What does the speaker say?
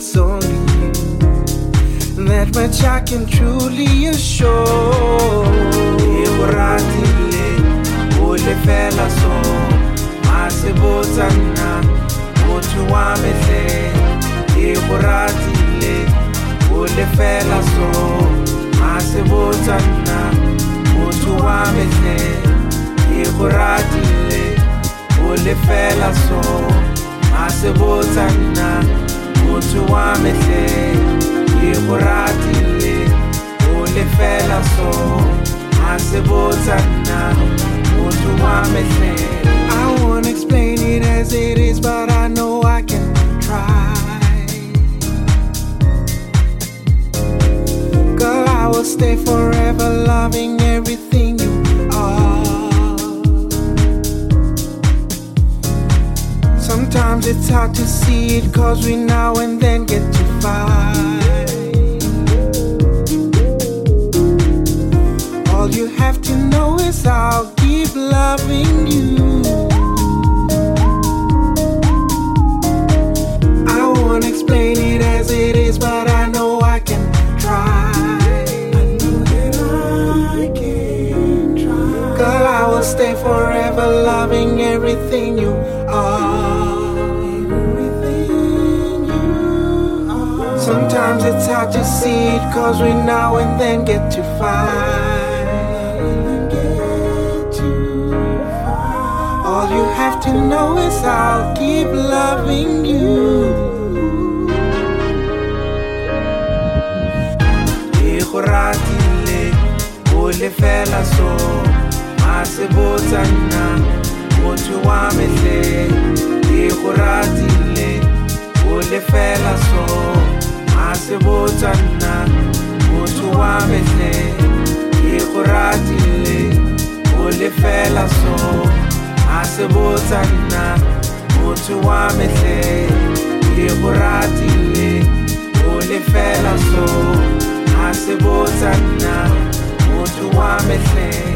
it's only you. That much I can truly assure. Iburatile, ule fela so, masibotana, mutu wa mehle. Iburatile, ule fela so, masibotana, mutu wa mehle. Iburatile, ule fela so, masibotana, mutu wa mehle. Iburatile, ule fela so, masibotana, mutu wa mehle. I wanna explain it as it is, but I know I can try. Girl, I will stay forever loving everything Sometimes it's hard to see it cause we now and then get to fight. All you have to know is I'll keep loving you. I won't explain it as it is, but I know I can try. I can try. Girl, I will stay forever loving everything you To see it cause we now and then get to fight. All you have to know is I'll keep loving you. Ikhratile, ule fela so, masibotana, mutu wa mehle. Ikhratile, ule fela so, masibotana, mutu wa mehle. Ikhratile, ule fela so, masibotana, mutu wa mehle. Ikhratile, ule fela so, masibotana, mutu wa mehle.